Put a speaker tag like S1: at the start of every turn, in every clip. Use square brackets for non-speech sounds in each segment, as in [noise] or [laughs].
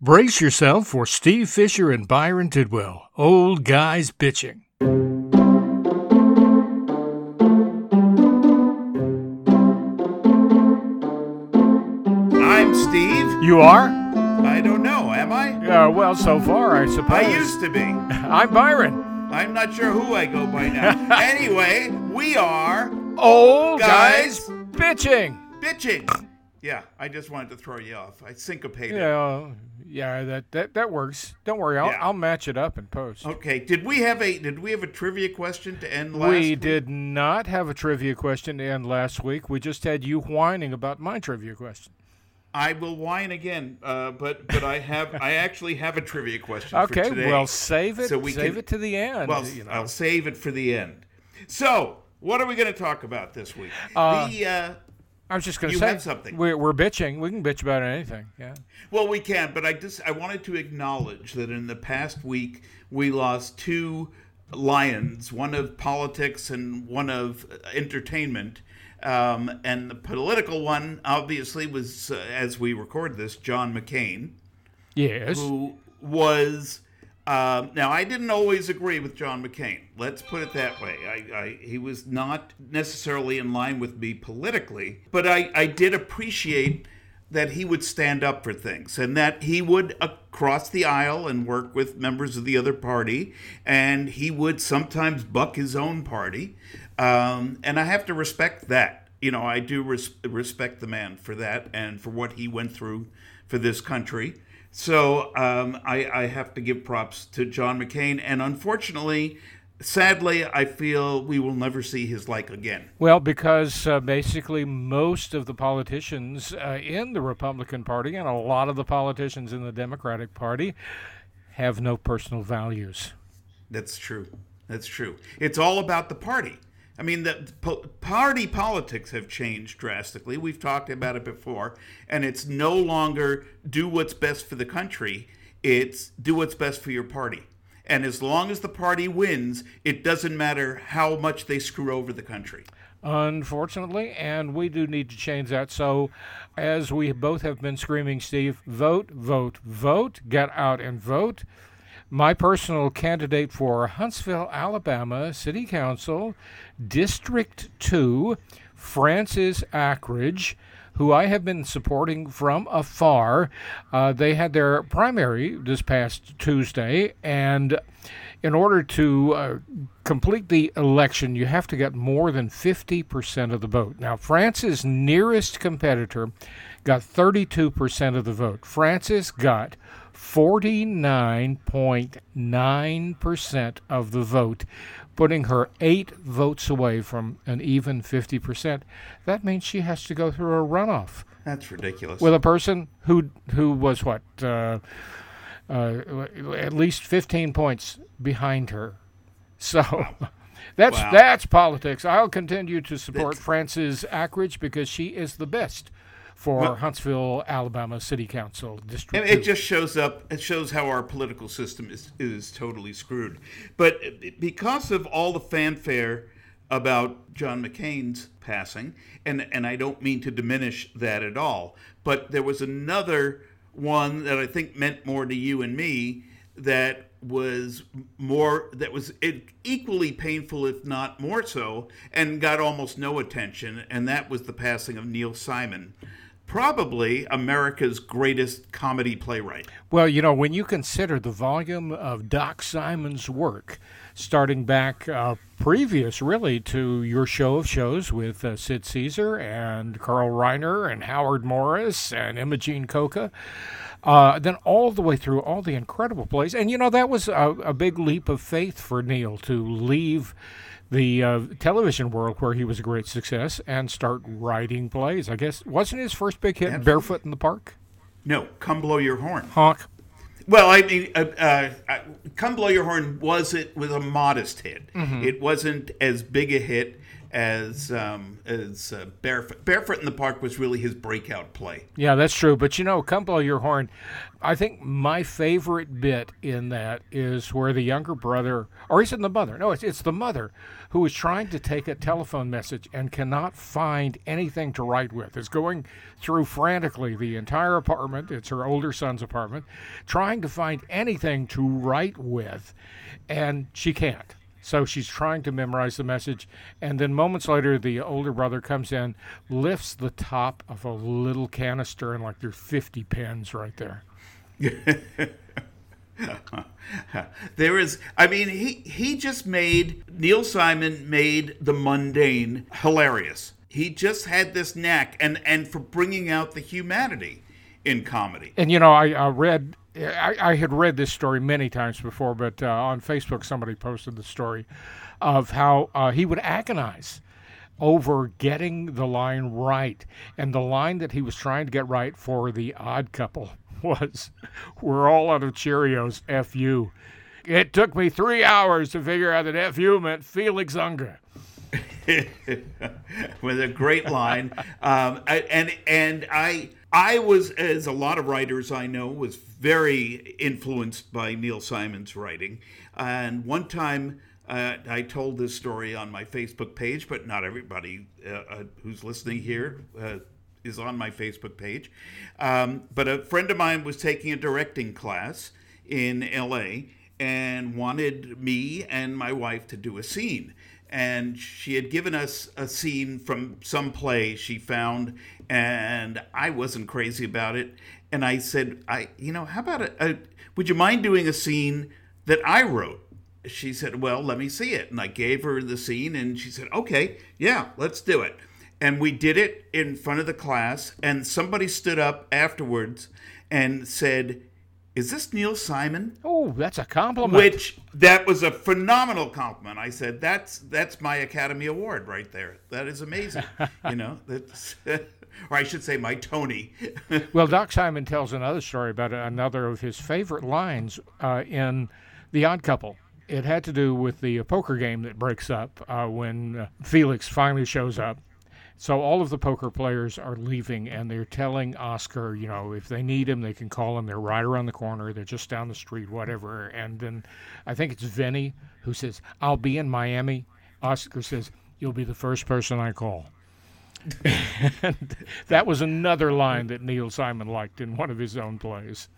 S1: Brace yourself for Steve Fisher and Byron Tidwell, old guys bitching.
S2: I'm Steve.
S1: You are?
S2: I don't know, am I?
S1: Uh, well, so far, I suppose.
S2: I used to be. [laughs]
S1: I'm Byron.
S2: I'm not sure who I go by now. [laughs] anyway, we are
S1: Old
S2: Guys.
S1: guys, bitching.
S2: bitching. Yeah, I just wanted to throw you off. I syncopated.
S1: Yeah, yeah, that, that that works. Don't worry, I'll,
S2: Yeah.
S1: I'll match it up in post.
S2: Okay. Did we have a Did we have a trivia question to end last?
S1: we
S2: week?
S1: did not have a trivia question to end last week. We just had you whining about my trivia question.
S2: I will whine again, uh, but but I have I actually have a trivia question for
S1: Okay, well, save it.
S2: So we
S1: save
S2: can-
S1: it to the end.
S2: Well,
S1: you know.
S2: I'll save it for the end. So, what are we going to talk about this week?
S1: Uh,
S2: the uh,
S1: I was just going to say
S2: have something.
S1: We're, we're bitching. We can bitch about anything. Yeah.
S2: Well, we can, but I just I wanted to acknowledge that in the past week we lost two lions, one of politics and one of entertainment. Um, and the political one, obviously, was uh, as we record this, John McCain,
S1: Yes.
S2: who was. Um, now, I didn't always agree with John McCain. Let's put it that way. I, I, he was not necessarily in line with me politically, but I, I did appreciate that he would stand up for things and that he would cross the aisle and work with members of the other party, and he would sometimes buck his own party. Um, and I have to respect that. You know, I do res- respect the man for that and for what he went through for this country. So um, I, I have to give props to John McCain. And unfortunately, sadly, I feel we will never see his like again.
S1: Well, because uh, basically most of the politicians uh, in the Republican Party and a lot of the politicians in the Democratic Party have no personal values.
S2: That's true. That's true. It's all about the party. I mean, the po- party politics have changed drastically. We've talked about it before, and it's no longer do what's best for the country. It's do what's best for your party. And as long as the party wins, it doesn't matter how much they screw over the country.
S1: Unfortunately, and we do need to change that. So, as we both have been screaming, Steve, vote, vote, vote, get out and vote. My personal candidate for Huntsville, Alabama City Council, District 2, Frances Akridge, who I have been supporting from afar. Uh, they had their primary this past Tuesday, and in order to uh, complete the election, you have to get more than 50% of the vote. Now, France's nearest competitor got 32% of the vote. Francis got 49.9% of the vote, putting her eight votes away from an even 50%. That means she has to go through a runoff
S2: That's ridiculous.
S1: with a person who who was what uh, uh, at least 15 points behind her. So [laughs] that's
S2: Wow.
S1: that's politics. I'll continue to support
S2: That's-
S1: Frances Akridge because she is the best for
S2: Well-
S1: Huntsville, Alabama City Council District.
S2: And it just shows up. It shows how our political system is is totally screwed. But because of all the fanfare about John McCain's passing, and and I don't mean to diminish that at all, but there was another one that I think meant more to you and me that was more that was equally painful if not more so and got almost no attention and that was the passing of Neil Simon probably America's greatest comedy playwright.
S1: Well, you know, when you consider the volume of Doc Simon's work, starting back uh, previous really to your show of shows with uh, Sid Caesar and Carl Reiner and Howard Morris and Imogene Coca, uh, then all the way through all the incredible plays. And, you know, that was a, a big leap of faith for Neil to leave the uh, television world where he was a great success and start writing plays. I guess, wasn't his first big hit Barefoot in the Park?
S2: No, come blow your horn.
S1: Honk.
S2: Well, I mean, uh, uh, uh, "Come Blow Your Horn" was it was a modest hit.
S1: Mm-hmm.
S2: It wasn't as big a hit as um, as uh, barefoot. Barefoot in the Park was really his breakout play.
S1: Yeah, that's true. But you know, come blow your horn. I think my favorite bit in that is where the younger brother, or is it the mother? No, it's it's the mother who is trying to take a telephone message and cannot find anything to write with. Is going through frantically the entire apartment. It's her older son's apartment, trying to find anything to write with, and she can't. So she's trying to memorize the message. And then moments later, the older brother comes in, lifts the top of a little canister, and like there's 50 pens right there. [laughs]
S2: there is i mean he he just made neil simon made the mundane hilarious. He just had this knack and and for bringing out the humanity in comedy.
S1: And you know, I, I read, I, I had read this story many times before, but uh, on Facebook somebody posted the story of how uh, he would agonize over getting the line right, and the line that he was trying to get right for the Odd Couple [laughs] was, "We're all out of Cheerios, f you." It took me three hours to figure out that f you meant Felix Unger. [laughs]
S2: with a great line. Um, and and I I was, as a lot of writers I know, was very influenced by Neil Simon's writing. And one time. Uh, I told this story on my Facebook page, but not everybody uh, uh, who's listening here uh, is on my Facebook page. Um, but a friend of mine was taking a directing class in LA and wanted me and my wife to do a scene. And she had given us a scene from some play she found, and I wasn't crazy about it. And I said, "I, you know, how about a, a would you mind doing a scene that I wrote?" she said, Well, let me see it. And I gave her the scene, and she said, Okay, yeah, let's do it. And we did it in front of the class, and somebody stood up afterwards and said, Is this Neil Simon?
S1: Oh, that's a compliment.
S2: Which that was a phenomenal compliment. I said, That's that's my Academy Award right there. That is amazing. [laughs] you know, that's [laughs] or I should say my Tony. [laughs]
S1: Well, Doc Simon tells another story about another of his favorite lines uh, in The Odd Couple. It had to do with the poker game that breaks up uh, when uh, Felix finally shows up. So all of the poker players are leaving, and they're telling Oscar, you know, if they need him, they can call him. They're right around the corner. They're just down the street, whatever. And then I think it's Vinny who says, "I'll be in Miami." Oscar says, "You'll be the first person I call." [laughs] and that was another line that Neil Simon liked in one of his own plays.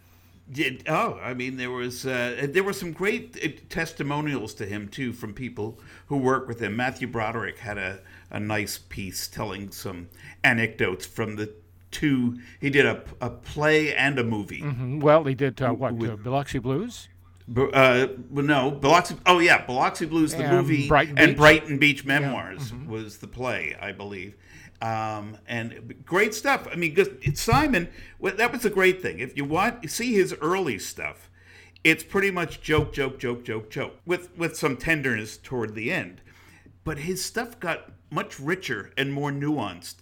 S2: Did, oh, I mean, there was uh, there were some great uh, testimonials to him too from people who work with him. Matthew Broderick had a, a nice piece telling some anecdotes from the two. He did a, a play and a movie.
S1: Mm, Well, he did uh, what? Uh, Biloxi Blues.
S2: Uh, no, Biloxi. Oh yeah, Biloxi Blues, the
S1: And
S2: movie,
S1: Brighton
S2: and
S1: Beach.
S2: Brighton Beach Memoirs was the play, I believe. Um, and great stuff. I mean, Simon. Well, that was a great thing. If you want see his early stuff, it's pretty much joke, joke, joke, joke, joke, with with some tenderness toward the end. But his stuff got much richer and more nuanced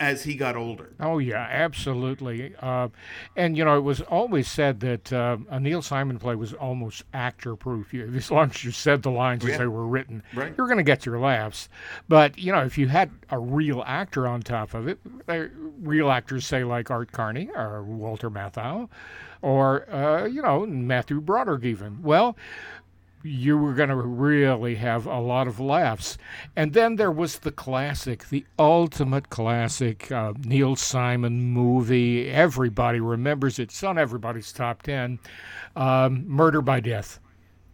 S2: as he got older.
S1: Oh yeah, absolutely. Uh, and you know, it was always said that uh, a Neil Simon play was almost actor-proof. You, as long as you said the lines as they were written,
S2: Right.
S1: you're going to get your laughs. But you know, if you had a real actor on top of it, real actors say like Art Carney or Walter Matthau, or uh, you know Matthew Broderick even. Well, you were going to really have a lot of laughs. And then there was the classic, the ultimate classic uh, Neil Simon movie. Everybody remembers it. It's on everybody's top 10 um, Murder by Death.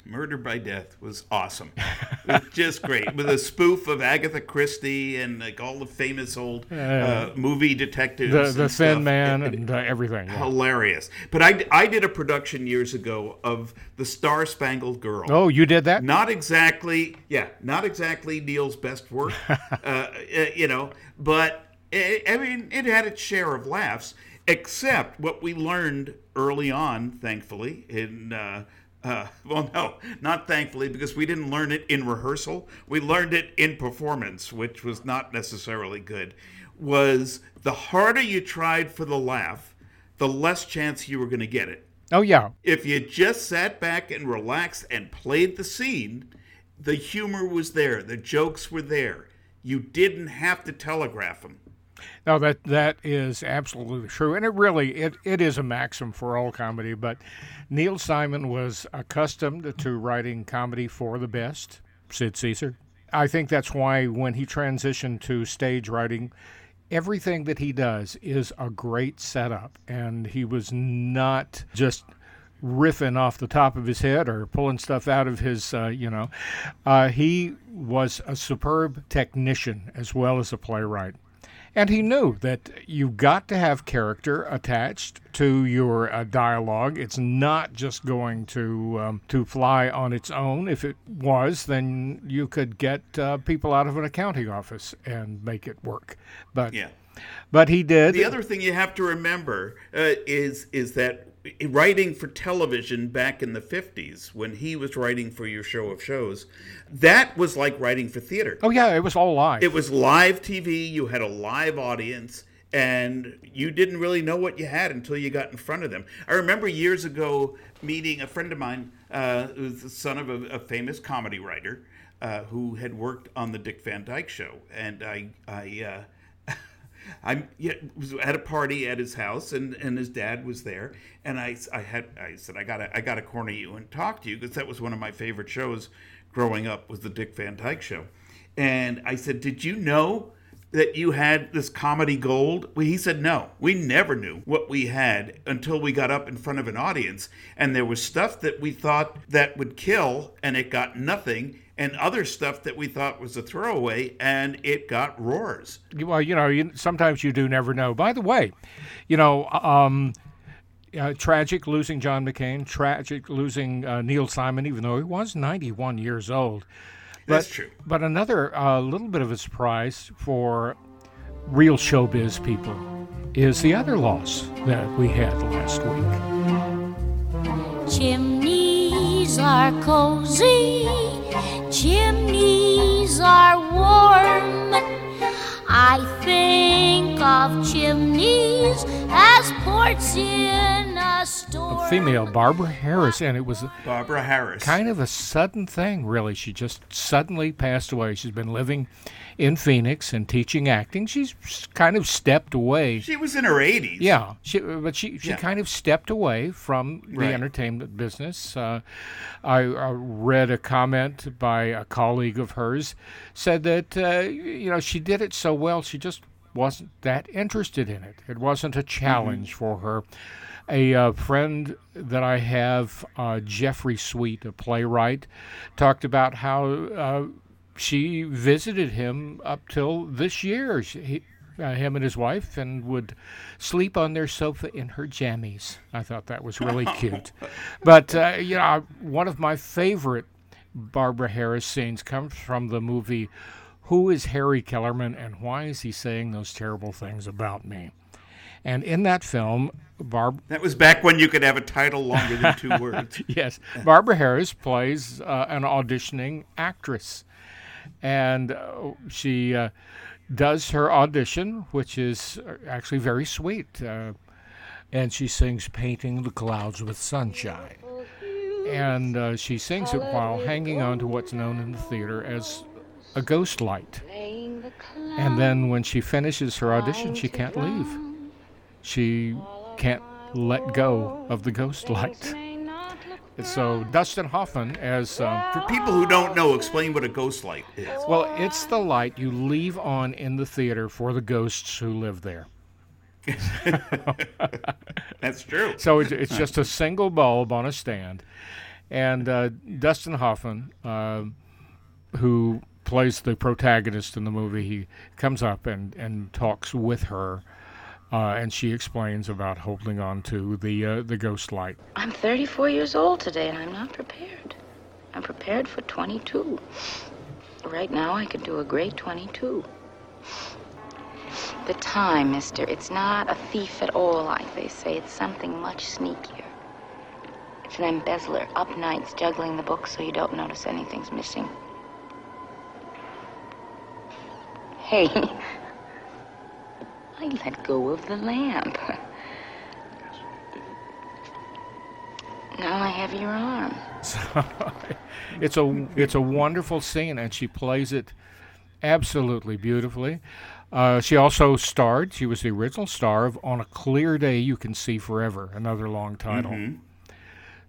S2: Murder by Death was awesome. It was just great with a spoof of Agatha Christie and like all the famous old uh, movie detectives.
S1: The,
S2: and
S1: the
S2: stuff.
S1: Thin Man and uh, everything. yeah.
S2: hilarious. But I, I did a production years ago of the Star Spangled Girl.
S1: Oh, you did that?
S2: Not exactly, yeah, not exactly Neil's best work, [laughs] uh, uh, you know, but eh, I mean, it had its share of laughs, except what we learned early on, thankfully, in. Uh, uh, well, no, not thankfully, because we didn't learn it in rehearsal. We learned it in performance, which was not necessarily good. Was the harder you tried for the laugh, the less chance you were going to get it
S1: Oh, yeah.
S2: if you just sat back and relaxed and played the scene, the humor was there, the jokes were there. you didn't have to telegraph them.
S1: No, that that is absolutely true, and it really it, it is a maxim for all comedy. But Neil Simon was accustomed to writing comedy for the best. Sid Caesar. I think that's why when he transitioned to stage writing, everything that he does is a great setup, and he was not just riffing off the top of his head or pulling stuff out of his, uh, you know. Uh, he was a superb technician as well as a playwright. And he knew that you've got to have character attached to your uh, dialogue. It's not just going to um, to fly on its own. If it was, then you could get uh, people out of an accounting office and make it work. But
S2: Yeah.
S1: but he did.
S2: The other thing you have to remember uh, is is that writing for television back in the 50s when he was writing for your show of shows that was like writing for theater.
S1: Oh yeah, it was all live.
S2: it was live tv you had a live audience and you didn't really know what you had until you got in front of them. I remember years ago meeting a friend of mine uh, who was the son of a, a famous comedy writer uh, who had worked on the dick van dyke show. And i i uh, I was at a party at his house, and, and his dad was there, and I, I had I said I gotta I gotta corner you and talk to you because that was one of my favorite shows growing up was the Dick Van Dyke Show, and I said, did you know that you had this comedy gold? Well, he said no, we never knew what we had until we got up in front of an audience, and there was stuff that we thought that would kill, and it got nothing. And other stuff that we thought was a throwaway, and it got roars.
S1: well, you know, you, sometimes you do never know. By the way, you know, um, uh, tragic losing John McCain, tragic losing uh, Neil Simon, even though he was 91 years old. But,
S2: That's true.
S1: But another uh, little bit of a surprise for real showbiz people is the other loss that we had last week.
S3: Chimneys are cozy, chimneys are warm. I think of chimneys as ports in a storm.
S1: A Female Barbara Harris, and it was
S2: Barbara Harris.
S1: kind of a sudden thing, really. She just suddenly passed away. She's been living in Phoenix and teaching acting. She's kind of stepped away.
S2: She was in her 80s.
S1: Yeah, she, but she, she
S2: Yeah.
S1: kind of stepped away from the
S2: Right.
S1: entertainment business. Uh, I, I read a comment by a colleague of hers said that uh, you know she did it so well she just wasn't that interested in it. It wasn't a challenge for her. A uh, friend that I have, uh, Jeffrey Sweet, a playwright, talked about how uh, she visited him up till this year. She, he, uh, him and his wife, and would sleep on their sofa in her jammies. I thought that was really [laughs] cute. But uh, you know, one of my favorite Barbara Harris scenes comes from the movie "Who Is Harry Kellerman and Why Is He Saying Those Terrible Things About Me?" And in that film, Barb
S2: That was back when you could have a title longer than two [laughs] words.
S1: yes, Barbara Harris plays uh, an auditioning actress, and uh, she uh, does her audition, which is uh, actually very sweet. Uh, and she sings "Painting the Clouds with Sunshine," and uh, she sings it while hanging on to what's known in the theater as a ghost light. And then when she finishes her audition, she can't leave. She can't let go of the ghost light. So Dustin Hoffman as um,
S2: For people who don't know, explain what a ghost light is.
S1: well, it's the light you leave on in the theater for the ghosts who live there. [laughs]
S2: That's true.
S1: So it's, it's just a single bulb on a stand, and uh, Dustin Hoffman, uh, who plays the protagonist in the movie, he comes up and and talks with her. Uh, and she explains about holding on to the uh, the ghost light.
S4: I'm 34 years old today, and I'm not prepared. I'm prepared for 22. Right now, I could do a great 22. The time, mister, it's not a thief at all, like they say. It's something much sneakier. It's an embezzler, up nights juggling the books so you don't notice anything's missing. Hey, I let go of the lamp. Now I have your arm. [laughs]
S1: it's a it's a wonderful scene, and she plays it absolutely beautifully. Uh, she also starred, she was the original star of On a Clear Day You Can See Forever, another long title.
S2: Mm-hmm.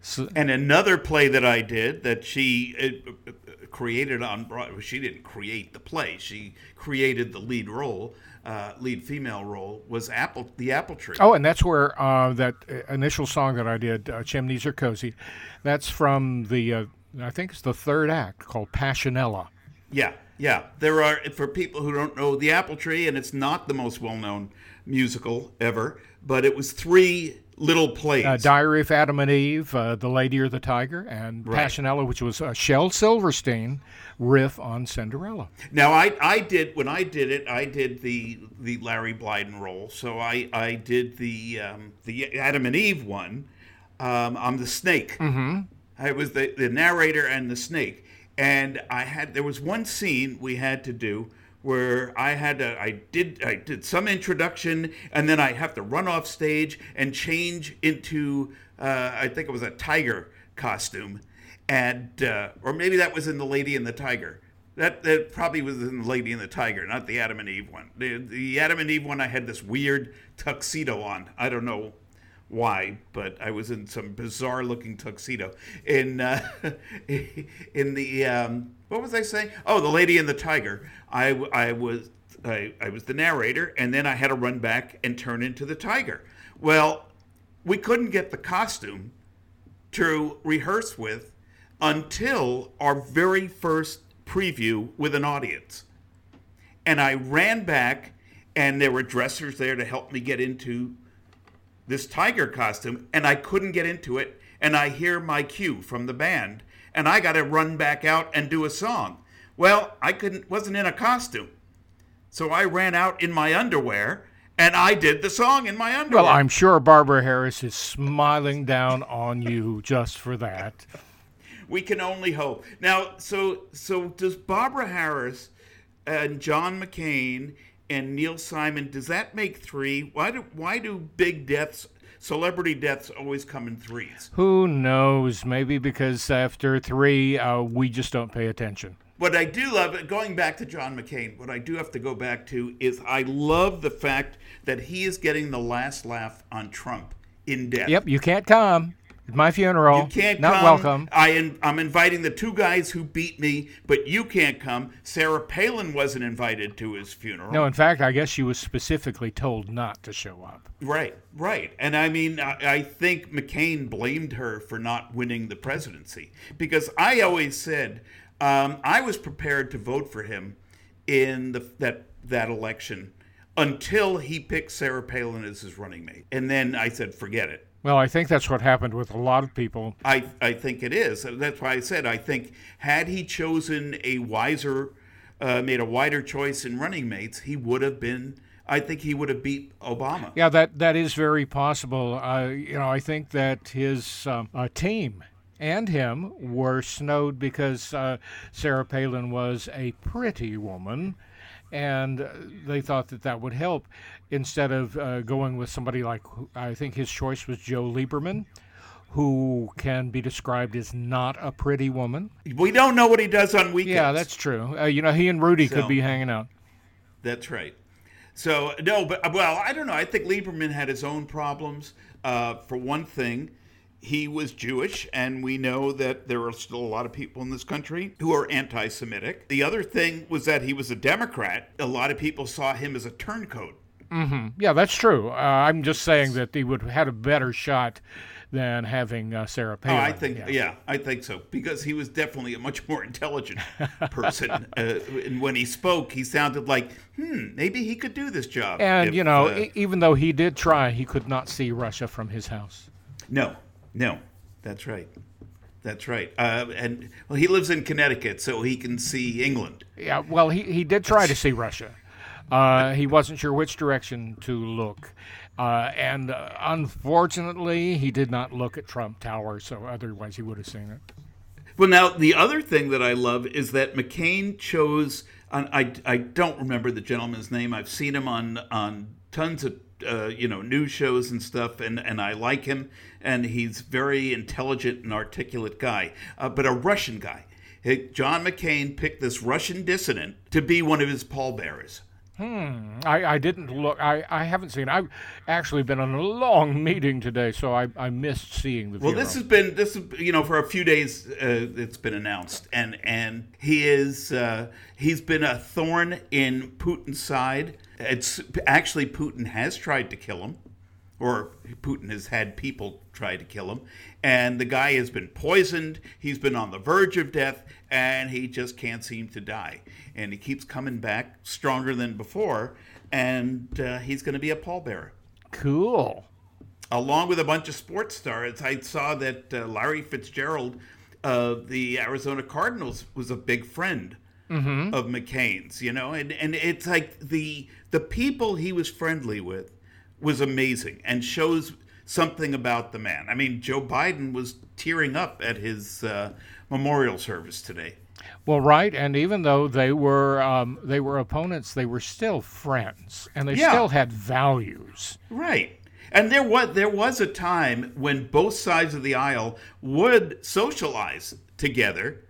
S2: So, and another play that I did that she uh, uh, created on Broadway, she didn't create the play, she created the lead role. Uh, lead female role was Apple, the Apple Tree.
S1: Oh, and that's where uh, that uh, initial song that I did, uh, "Chimneys Are Cozy," that's from the, I think it's the third act called Passionella.
S2: Yeah, yeah, there are for people who don't know the Apple Tree, and it's not the most well-known musical ever, but it was three little plays:
S1: uh, Diary of Adam and Eve, uh, The Lady or the Tiger, and right. Passionella, which was a Shel Silverstein riff on Cinderella.
S2: Now, I, I did when I did it, I did the the Larry Blyden role, so I I did the um, the Adam and Eve one. Um, I'm the snake.
S1: Mm-hmm.
S2: I was the, the narrator and the snake and I had there was one scene we had to do where I had to, I did I did some introduction and then I have to run off stage and change into uh, I think it was a tiger costume and uh, or maybe that was in the Lady and the Tiger. That, that probably was in the Lady and the Tiger, not the Adam and Eve one. The, the Adam and Eve one, I had this weird tuxedo on. I don't know why, but I was in some bizarre looking tuxedo in uh, [laughs] in the um, what was I saying? Oh, the Lady and the Tiger. I, I was I, I was the narrator, and then I had to run back and turn into the tiger. Well, we couldn't get the costume to rehearse with until our very first preview with an audience. And I ran back, and there were dressers there to help me get into this tiger costume and I couldn't get into it. And I hear my cue from the band and I got to run back out and do a song. Well, I couldn't, wasn't in a costume. So I ran out in my underwear and I did the song in my underwear.
S1: Well, I'm sure Barbara Harris is smiling down on you just for that.
S2: We can only hope. Now, so so does Barbara Harris and John McCain and Neil Simon, does that make three? Why do why do big deaths, celebrity deaths, always come in threes?
S1: Who knows? Maybe because after three, uh, we just don't pay attention.
S2: What I do love, going back to John McCain, what I do have to go back to is I love the fact that he is getting the last laugh on Trump in death.
S1: Yep, you can't come my funeral.
S2: You can't
S1: not
S2: come.
S1: welcome.
S2: I am inviting the two guys who beat me, but you can't come. Sarah Palin wasn't invited to his funeral.
S1: No, in fact, I guess she was specifically told not to show up.
S2: Right, right. And I mean, I, I think McCain blamed her for not winning the presidency because I always said um, I was prepared to vote for him in the, that that election until he picked Sarah Palin as his running mate, and then I said, forget it.
S1: Well, I think that's what happened with a lot of people.
S2: I, I think it is. That's why I said I think had he chosen a wiser, uh, made a wider choice in running mates, he would have been. I think he would have beat Obama.
S1: Yeah, that that is very possible. Uh, you know, I think that his um, uh, team and him were snowed because uh, Sarah Palin was a pretty woman and they thought that that would help instead of uh, going with somebody like I think his choice was Joe Lieberman, who can be described as not a pretty woman.
S2: We don't know what he does on weekends.
S1: Yeah, that's true. Uh, you know, he and Rudy so, could be hanging out.
S2: That's right. So no, but well, I don't know. I think Lieberman had his own problems. Uh, for one thing, he was Jewish, and we know that there are still a lot of people in this country who are anti Semitic. The other thing was that he was a Democrat. A lot of people saw him as a turncoat.
S1: Mm-hmm. Yeah, that's true. Uh, I'm just saying that he would have had a better shot than having uh, Sarah Palin.
S2: Oh, I think, yeah. yeah. I think so because he was definitely a much more intelligent [laughs] person. uh, and when he spoke, he sounded like, hmm, maybe he could do this job.
S1: And if, you know, uh, even though he did try, he could not see Russia from his house.
S2: No, no, that's right. That's right. Uh, and well, he lives in Connecticut, so he can see England.
S1: Yeah. Well, he he did try to see Russia. Uh, he wasn't sure which direction to look. Uh, and uh, unfortunately, he did not look at Trump Tower, so otherwise he would have seen it.
S2: Well, now, the other thing that I love is that McCain chose, I, I don't remember the gentleman's name. I've seen him on, on tons of uh, you know news shows and stuff, and and I like him, and he's very intelligent and articulate guy, uh, but a Russian guy. John McCain picked this Russian dissident to be one of his pallbearers. Hmm.
S1: I, I didn't look. I, I haven't seen. I've actually been on a long meeting today, so I, I missed seeing the.
S2: Well,
S1: funeral.
S2: this has been this is you know for a few days uh, it's been announced, and and he is uh, he's been a thorn in Putin's side. It's actually Putin has tried to kill him, or Putin has had people try to kill him, and the guy has been poisoned. He's been on the verge of death, and he just can't seem to die. And he keeps coming back stronger than before, and uh, he's going to be a pallbearer
S1: cool.
S2: along with a bunch of sports stars. I saw that uh, Larry Fitzgerald of the Arizona Cardinals was a big friend of McCain's, you know, and, and it's like the the people he was friendly with was amazing and shows something about the man. I mean, Joe Biden was tearing up at his uh, memorial service today.
S1: Well, right, and even though they were um, they were opponents, they were still friends, and they
S2: Yeah.
S1: still had values.
S2: Right. And there was there was a time when both sides of the aisle would socialize together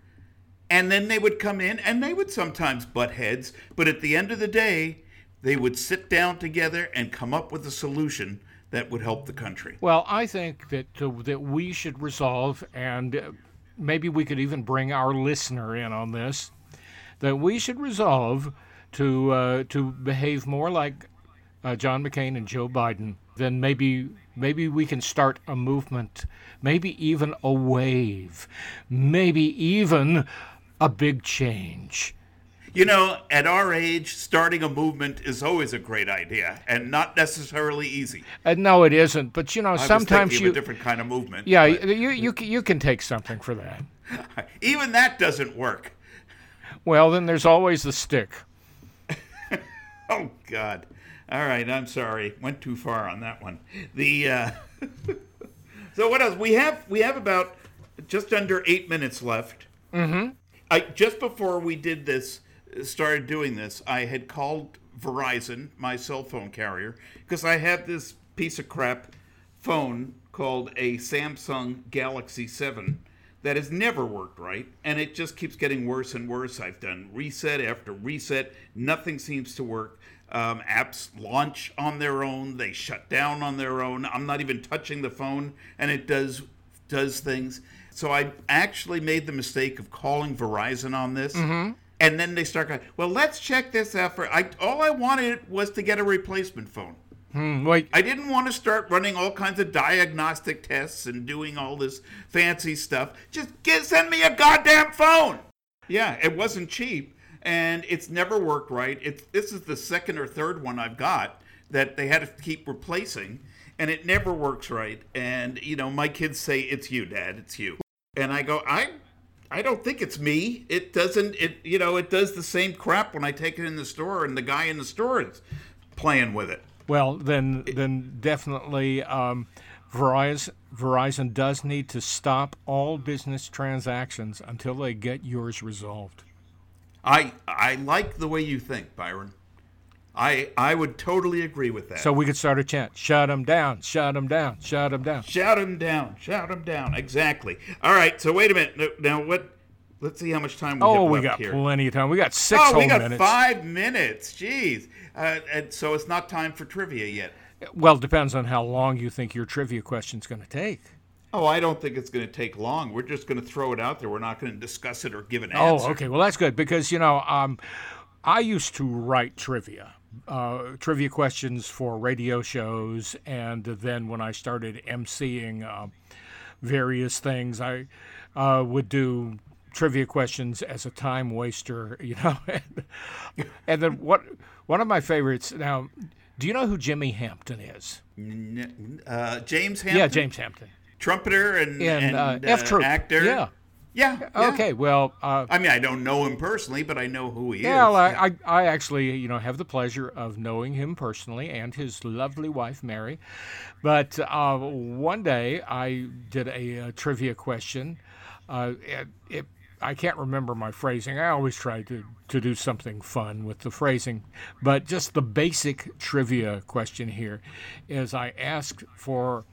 S2: and then they would come in and they would sometimes butt heads, but at the end of the day, they would sit down together and come up with a solution that would help the country.
S1: Well, I think that uh, that we should resolve, and uh, maybe we could even bring our listener in on this, that we should resolve to uh, to behave more like uh, John McCain and Joe Biden. Then maybe maybe we can start a movement, maybe even a wave, maybe even a big change.
S2: You know, at our age, starting a movement is always a great idea and not necessarily easy.
S1: Uh, no, it isn't. But you know,
S2: I
S1: sometimes you
S2: a different kind of movement.
S1: yeah
S2: but
S1: you you you can take something for that. [laughs]
S2: even that doesn't work.
S1: Well, then there's always the stick. [laughs]
S2: Oh God! All right, I'm sorry. Went too far on that one. The uh, [laughs] so what else? We have we have about just under eight minutes left. Mm-hmm. I just before we did this, started doing this, I had called Verizon, my cell phone carrier, because I have this piece of crap phone called a Samsung Galaxy Seven that has never worked right, and it just keeps getting worse and worse. I've done reset after reset, nothing seems to work. Um, apps launch on their own, they shut down on their own. I'm not even touching the phone, and it does does things. So I actually made the mistake of calling Verizon on this. And then they start going, well, let's check this out for. I all I wanted was to get a replacement phone.
S1: Hmm, wait,
S2: I didn't want to start running all kinds of diagnostic tests and doing all this fancy stuff. Just get, send me a goddamn phone. Yeah, it wasn't cheap, and it's never worked right. It's this is the second or third one I've got that they had to keep replacing, and it never works right. And you know, my kids say it's you, Dad, it's you, and I go, I. I don't think it's me. It doesn't. It you know it does the same crap when I take it in the store, and the guy in the store is playing with it.
S1: Well, then, then definitely um, Verizon, Verizon does need to stop all business transactions until they get yours resolved.
S2: I I like the way you think, Byron. I I would totally agree with that.
S1: So we could start a chant: "Shut them down! Shut them down! Shut them down!"
S2: shout him down, shout him down. Exactly. All right. So wait a minute. Now what? Let's see how much time we
S1: Oh, we got
S2: here.
S1: plenty of time. We got six
S2: oh,
S1: whole
S2: we got
S1: minutes.
S2: five minutes. Jeez. Uh, and so it's not time for trivia yet.
S1: Well, it depends on how long you think your trivia question's going to take.
S2: Oh, I don't think it's going to take long. We're just going to throw it out there. We're not going to discuss it or give an answer.
S1: Oh, okay. Well, that's good because you know, um, I used to write trivia, uh, trivia questions for radio shows, and then when I started emceeing uh, various things, I uh, would do trivia questions as a time waster, [laughs] you know. and and then what? One of my favorites now. Do you know who Jimmy Hampton is?
S2: Uh, James Hampton.
S1: Yeah, James Hampton.
S2: Trumpeter and,
S1: And,
S2: and
S1: uh, F Troop.
S2: actor.
S1: Yeah.
S2: Yeah. yeah.
S1: Okay. Well. Uh,
S2: I mean, I don't know him personally, but I know who he
S1: Yeah,
S2: is.
S1: well, I, I, I actually, you know, have the pleasure of knowing him personally and his lovely wife, Mary. But uh, one day I did a, uh trivia question. Uh, it, it, I can't remember my phrasing. I always try to, to do something fun with the phrasing. But just the basic trivia question here is I asked for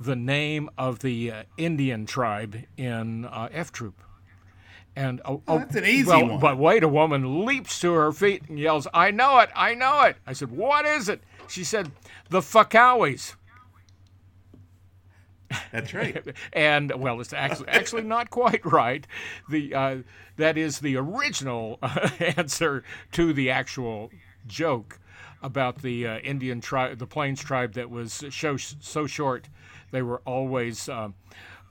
S1: the name of the uh, Indian tribe in uh, F Troop. And oh,
S2: Oh, that's an easy
S1: well,
S2: one.
S1: But wait, a woman leaps to her feet and yells, "I know it! I know it!" I said, "What is it?" She said, "The Fakawis."
S2: That's right. [laughs]
S1: and well, it's actually actually not quite right. The uh, that is the original [laughs] answer to the actual joke about the uh, Indian tribe, the Plains tribe that was so so short. They were always. Um,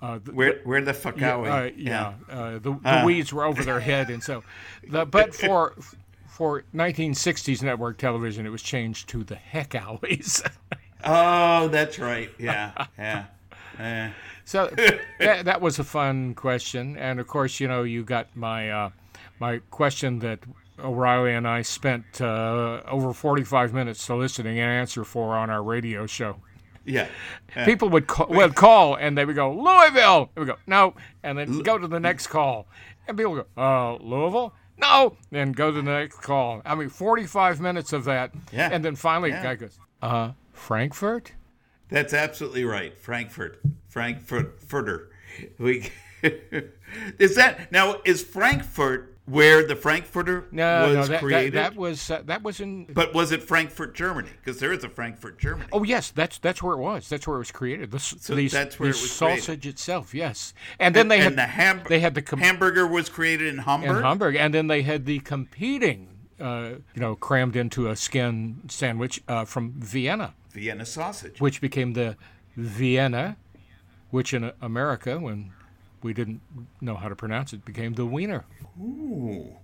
S1: uh, the,
S2: Where where the fuck
S1: yeah,
S2: are we?
S1: uh, yeah. Uh, the, the weeds were over their head, and so, the, but for for 1960s network television, it was changed to the Hekawis. [laughs]
S2: Oh, that's right. Yeah, [laughs] yeah.
S1: So that, that was a fun question, and of course, you know, you got my uh, my question that O'Reilly and I spent uh, over 45 minutes soliciting an answer for on our radio show. [laughs]
S2: Yeah. yeah. [laughs]
S1: People would call, would [laughs] call and they would go Louisville. And we go no, and then go to the next call, and people go uh, Louisville. No, then go to the next call. I mean, 45 minutes of that,
S2: Yeah.
S1: and then finally,
S2: Yeah.
S1: the guy goes, uh, Frankfurt.
S2: That's absolutely right. Frankfurt, Frankfurter. We is that now? Is Frankfurt where the Frankfurter
S1: No,
S2: was
S1: no, that, that,
S2: created?
S1: that was uh, that was in.
S2: but was it Frankfurt, Germany? Because there is a Frankfurt, Germany.
S1: Oh yes, that's that's where it was. That's where it was created. The,
S2: So
S1: the,
S2: that's where
S1: the
S2: it was
S1: sausage
S2: created.
S1: itself. Yes, and then they
S2: and
S1: had
S2: the ham-
S1: they had the com-
S2: hamburger was created in Hamburg.
S1: in Hamburg, and then they had the competing, uh, you know, crammed into a skin sandwich uh, from Vienna,
S2: Vienna sausage.
S1: which became the Vienna, which in America, when we didn't know how to pronounce it, became the Wiener.
S2: Ooh.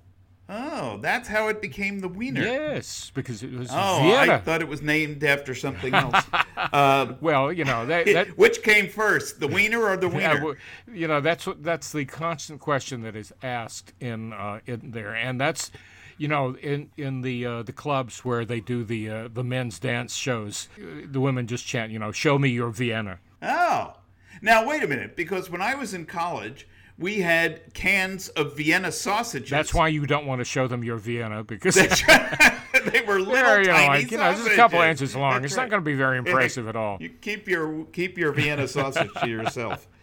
S2: Oh, that's how it became the Wiener.
S1: Yes, because it was
S2: Oh,
S1: Vienna.
S2: I thought it was named after something [laughs] else. uh,
S1: well, you know that, that [laughs]
S2: which came first, the Wiener or the [laughs] Wiener?
S1: you know that's what that's the constant question that is asked in uh, in there, and that's you know in in the uh, the clubs where they do the uh, the men's dance shows, uh, the women just chant, you know, "Show me your Vienna."
S2: Oh. Now, wait a minute, because when I was in college, we had cans of Vienna sausages.
S1: That's why you don't want to show them your Vienna because [laughs] [laughs]
S2: they were little
S1: they're, you know,
S2: tiny
S1: like, you know, just a couple inches long.
S2: That's
S1: it's
S2: right.
S1: not going to be very impressive at all.
S2: You keep your keep your Vienna sausage to yourself. [laughs]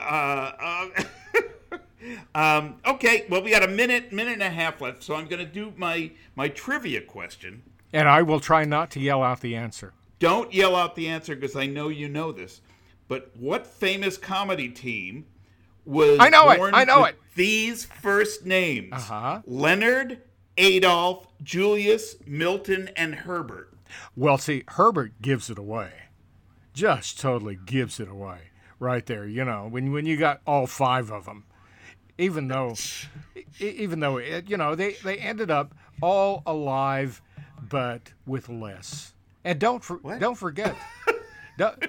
S2: Uh, um, um, okay, well, we got a minute, minute and a half left, so I'm going to do my my trivia question.
S1: And I will try not to yell out the answer.
S2: Don't yell out the answer because I know you know this. But what famous comedy team was
S1: I know it, I know it.
S2: these first names?
S1: Uh-huh.
S2: Leonard, Adolf, Julius, Milton, and Herbert.
S1: Well, see, Herbert gives it away. Just totally gives it away right there. You know, when when you got all five of them, even though, even though it, you know they they ended up all alive, but with less. And don't for, don't forget, [laughs] don't,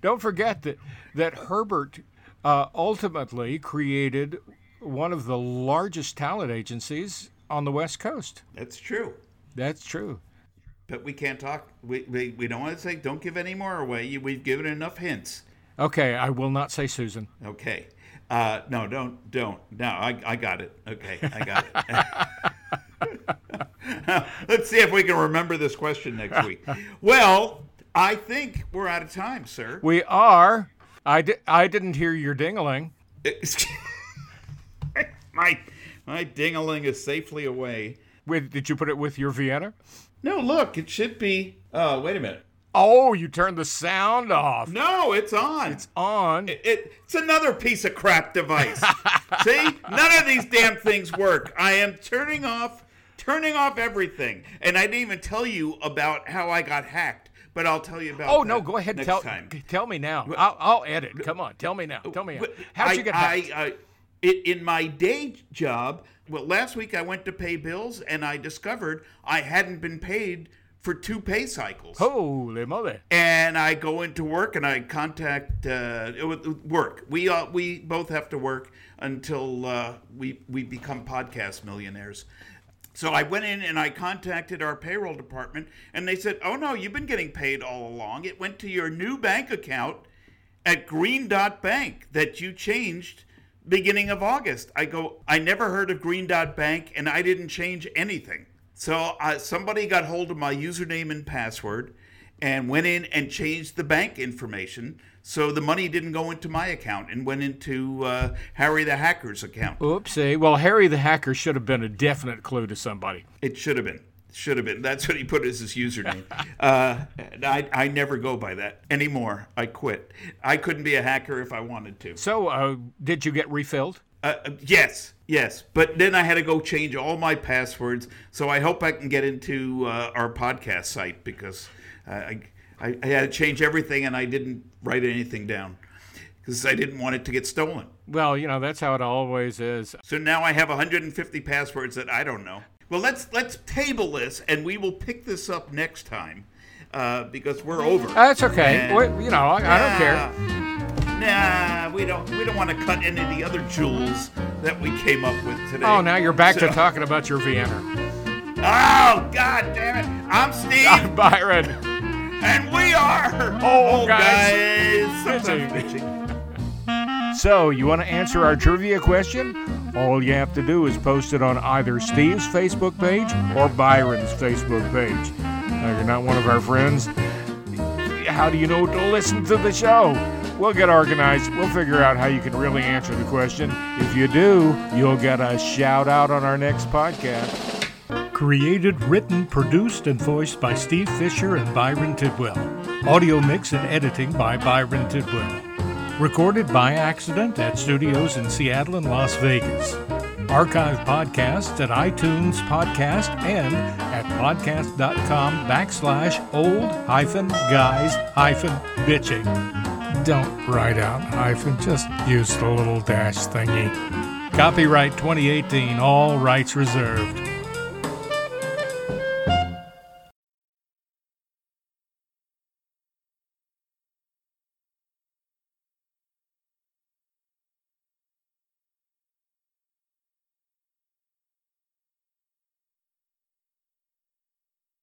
S1: don't forget that that Herbert uh, ultimately created one of the largest talent agencies on the West Coast.
S2: That's true.
S1: That's true.
S2: But we can't talk. We, we, we don't want to say, don't give any more away. We've given enough hints.
S1: Okay, I will not say Susan.
S2: Okay. Uh, no, don't, don't. No, I, I got it. Okay, I got it. [laughs] Let's see if we can remember this question next week. [laughs] Well, I think we're out of time, sir.
S1: We are. I, di- I didn't hear your dingling. [laughs]
S2: my my dingaling is safely away.
S1: With, did you put it with your Vienna?
S2: No, look, it should be. Oh, wait a minute.
S1: Oh, you turned the sound off.
S2: No, it's on.
S1: It's on.
S2: It, it's another piece of crap device. [laughs] See, none of these damn things work. I am turning off, turning off everything, and I didn't even tell you about how I got hacked. But I'll tell you about.
S1: oh no, go ahead. Tell
S2: time.
S1: tell me now. I'll, I'll edit. Come on, tell me now. Tell me. How'd you get hacked?
S2: I, I, in in my day job, well, last week I went to pay bills and I discovered I hadn't been paid for two pay cycles.
S1: Holy moly!
S2: and I go into work and I contact uh, work. We uh, we both have to work until uh, we we become podcast millionaires. So I went in and I contacted our payroll department, and they said, "Oh no, you've been getting paid all along. It went to your new bank account at Green Dot Bank that you changed." Beginning of August, I go. I never heard of Green Dot Bank, and I didn't change anything. So uh, somebody got hold of my username and password, and went in and changed the bank information so the money didn't go into my account and went into uh, Harry the hacker's account.
S1: Oopsie. Well, Harry the hacker should have been a definite clue to somebody.
S2: It should have been. Should have been. That's what he put as his username. [laughs] uh, I, I never go by that anymore. I quit. I couldn't be a hacker if I wanted to.
S1: So, uh, did you get refilled?
S2: Uh, uh, yes, yes. But then I had to go change all my passwords. So I hope I can get into uh, our podcast site because I, I, I had to change everything and I didn't write anything down because I didn't want it to get stolen.
S1: Well, you know, that's how it always is.
S2: So now I have 150 passwords that I don't know. Well, let's let's table this, and we will pick this up next time uh, because we're over.
S1: That's okay. Well, you know, I, I don't care.
S2: Nah, we don't. We don't want to cut any of the other jewels that we came up with today.
S1: Oh, now you're back
S2: So-
S1: to talking about your Vienna.
S2: Oh, God damn it! I'm Steve, I'm
S1: Byron.
S2: And we are
S1: Old
S2: guys.
S1: guys.
S2: Sometimes
S1: Bitching.
S2: bitching.
S1: So, you want to answer our trivia question? All you have to do is post it on either Steve's Facebook page or Byron's Facebook page. Now, you're not one of our friends. How do you know to listen to the show? We'll get organized. We'll figure out how you can really answer the question. If you do, you'll get a shout out on our next podcast.
S5: Created, written, produced, and voiced by Steve Fisher and Byron Tidwell. Audio mix and editing by Byron Tidwell. Recorded by accident at studios in Seattle and Las Vegas. Archive podcasts at iTunes Podcast and at podcast.com backslash old hyphen guys hyphen bitching. Don't write out hyphen, just use the little dash thingy. Copyright 2018, all rights reserved.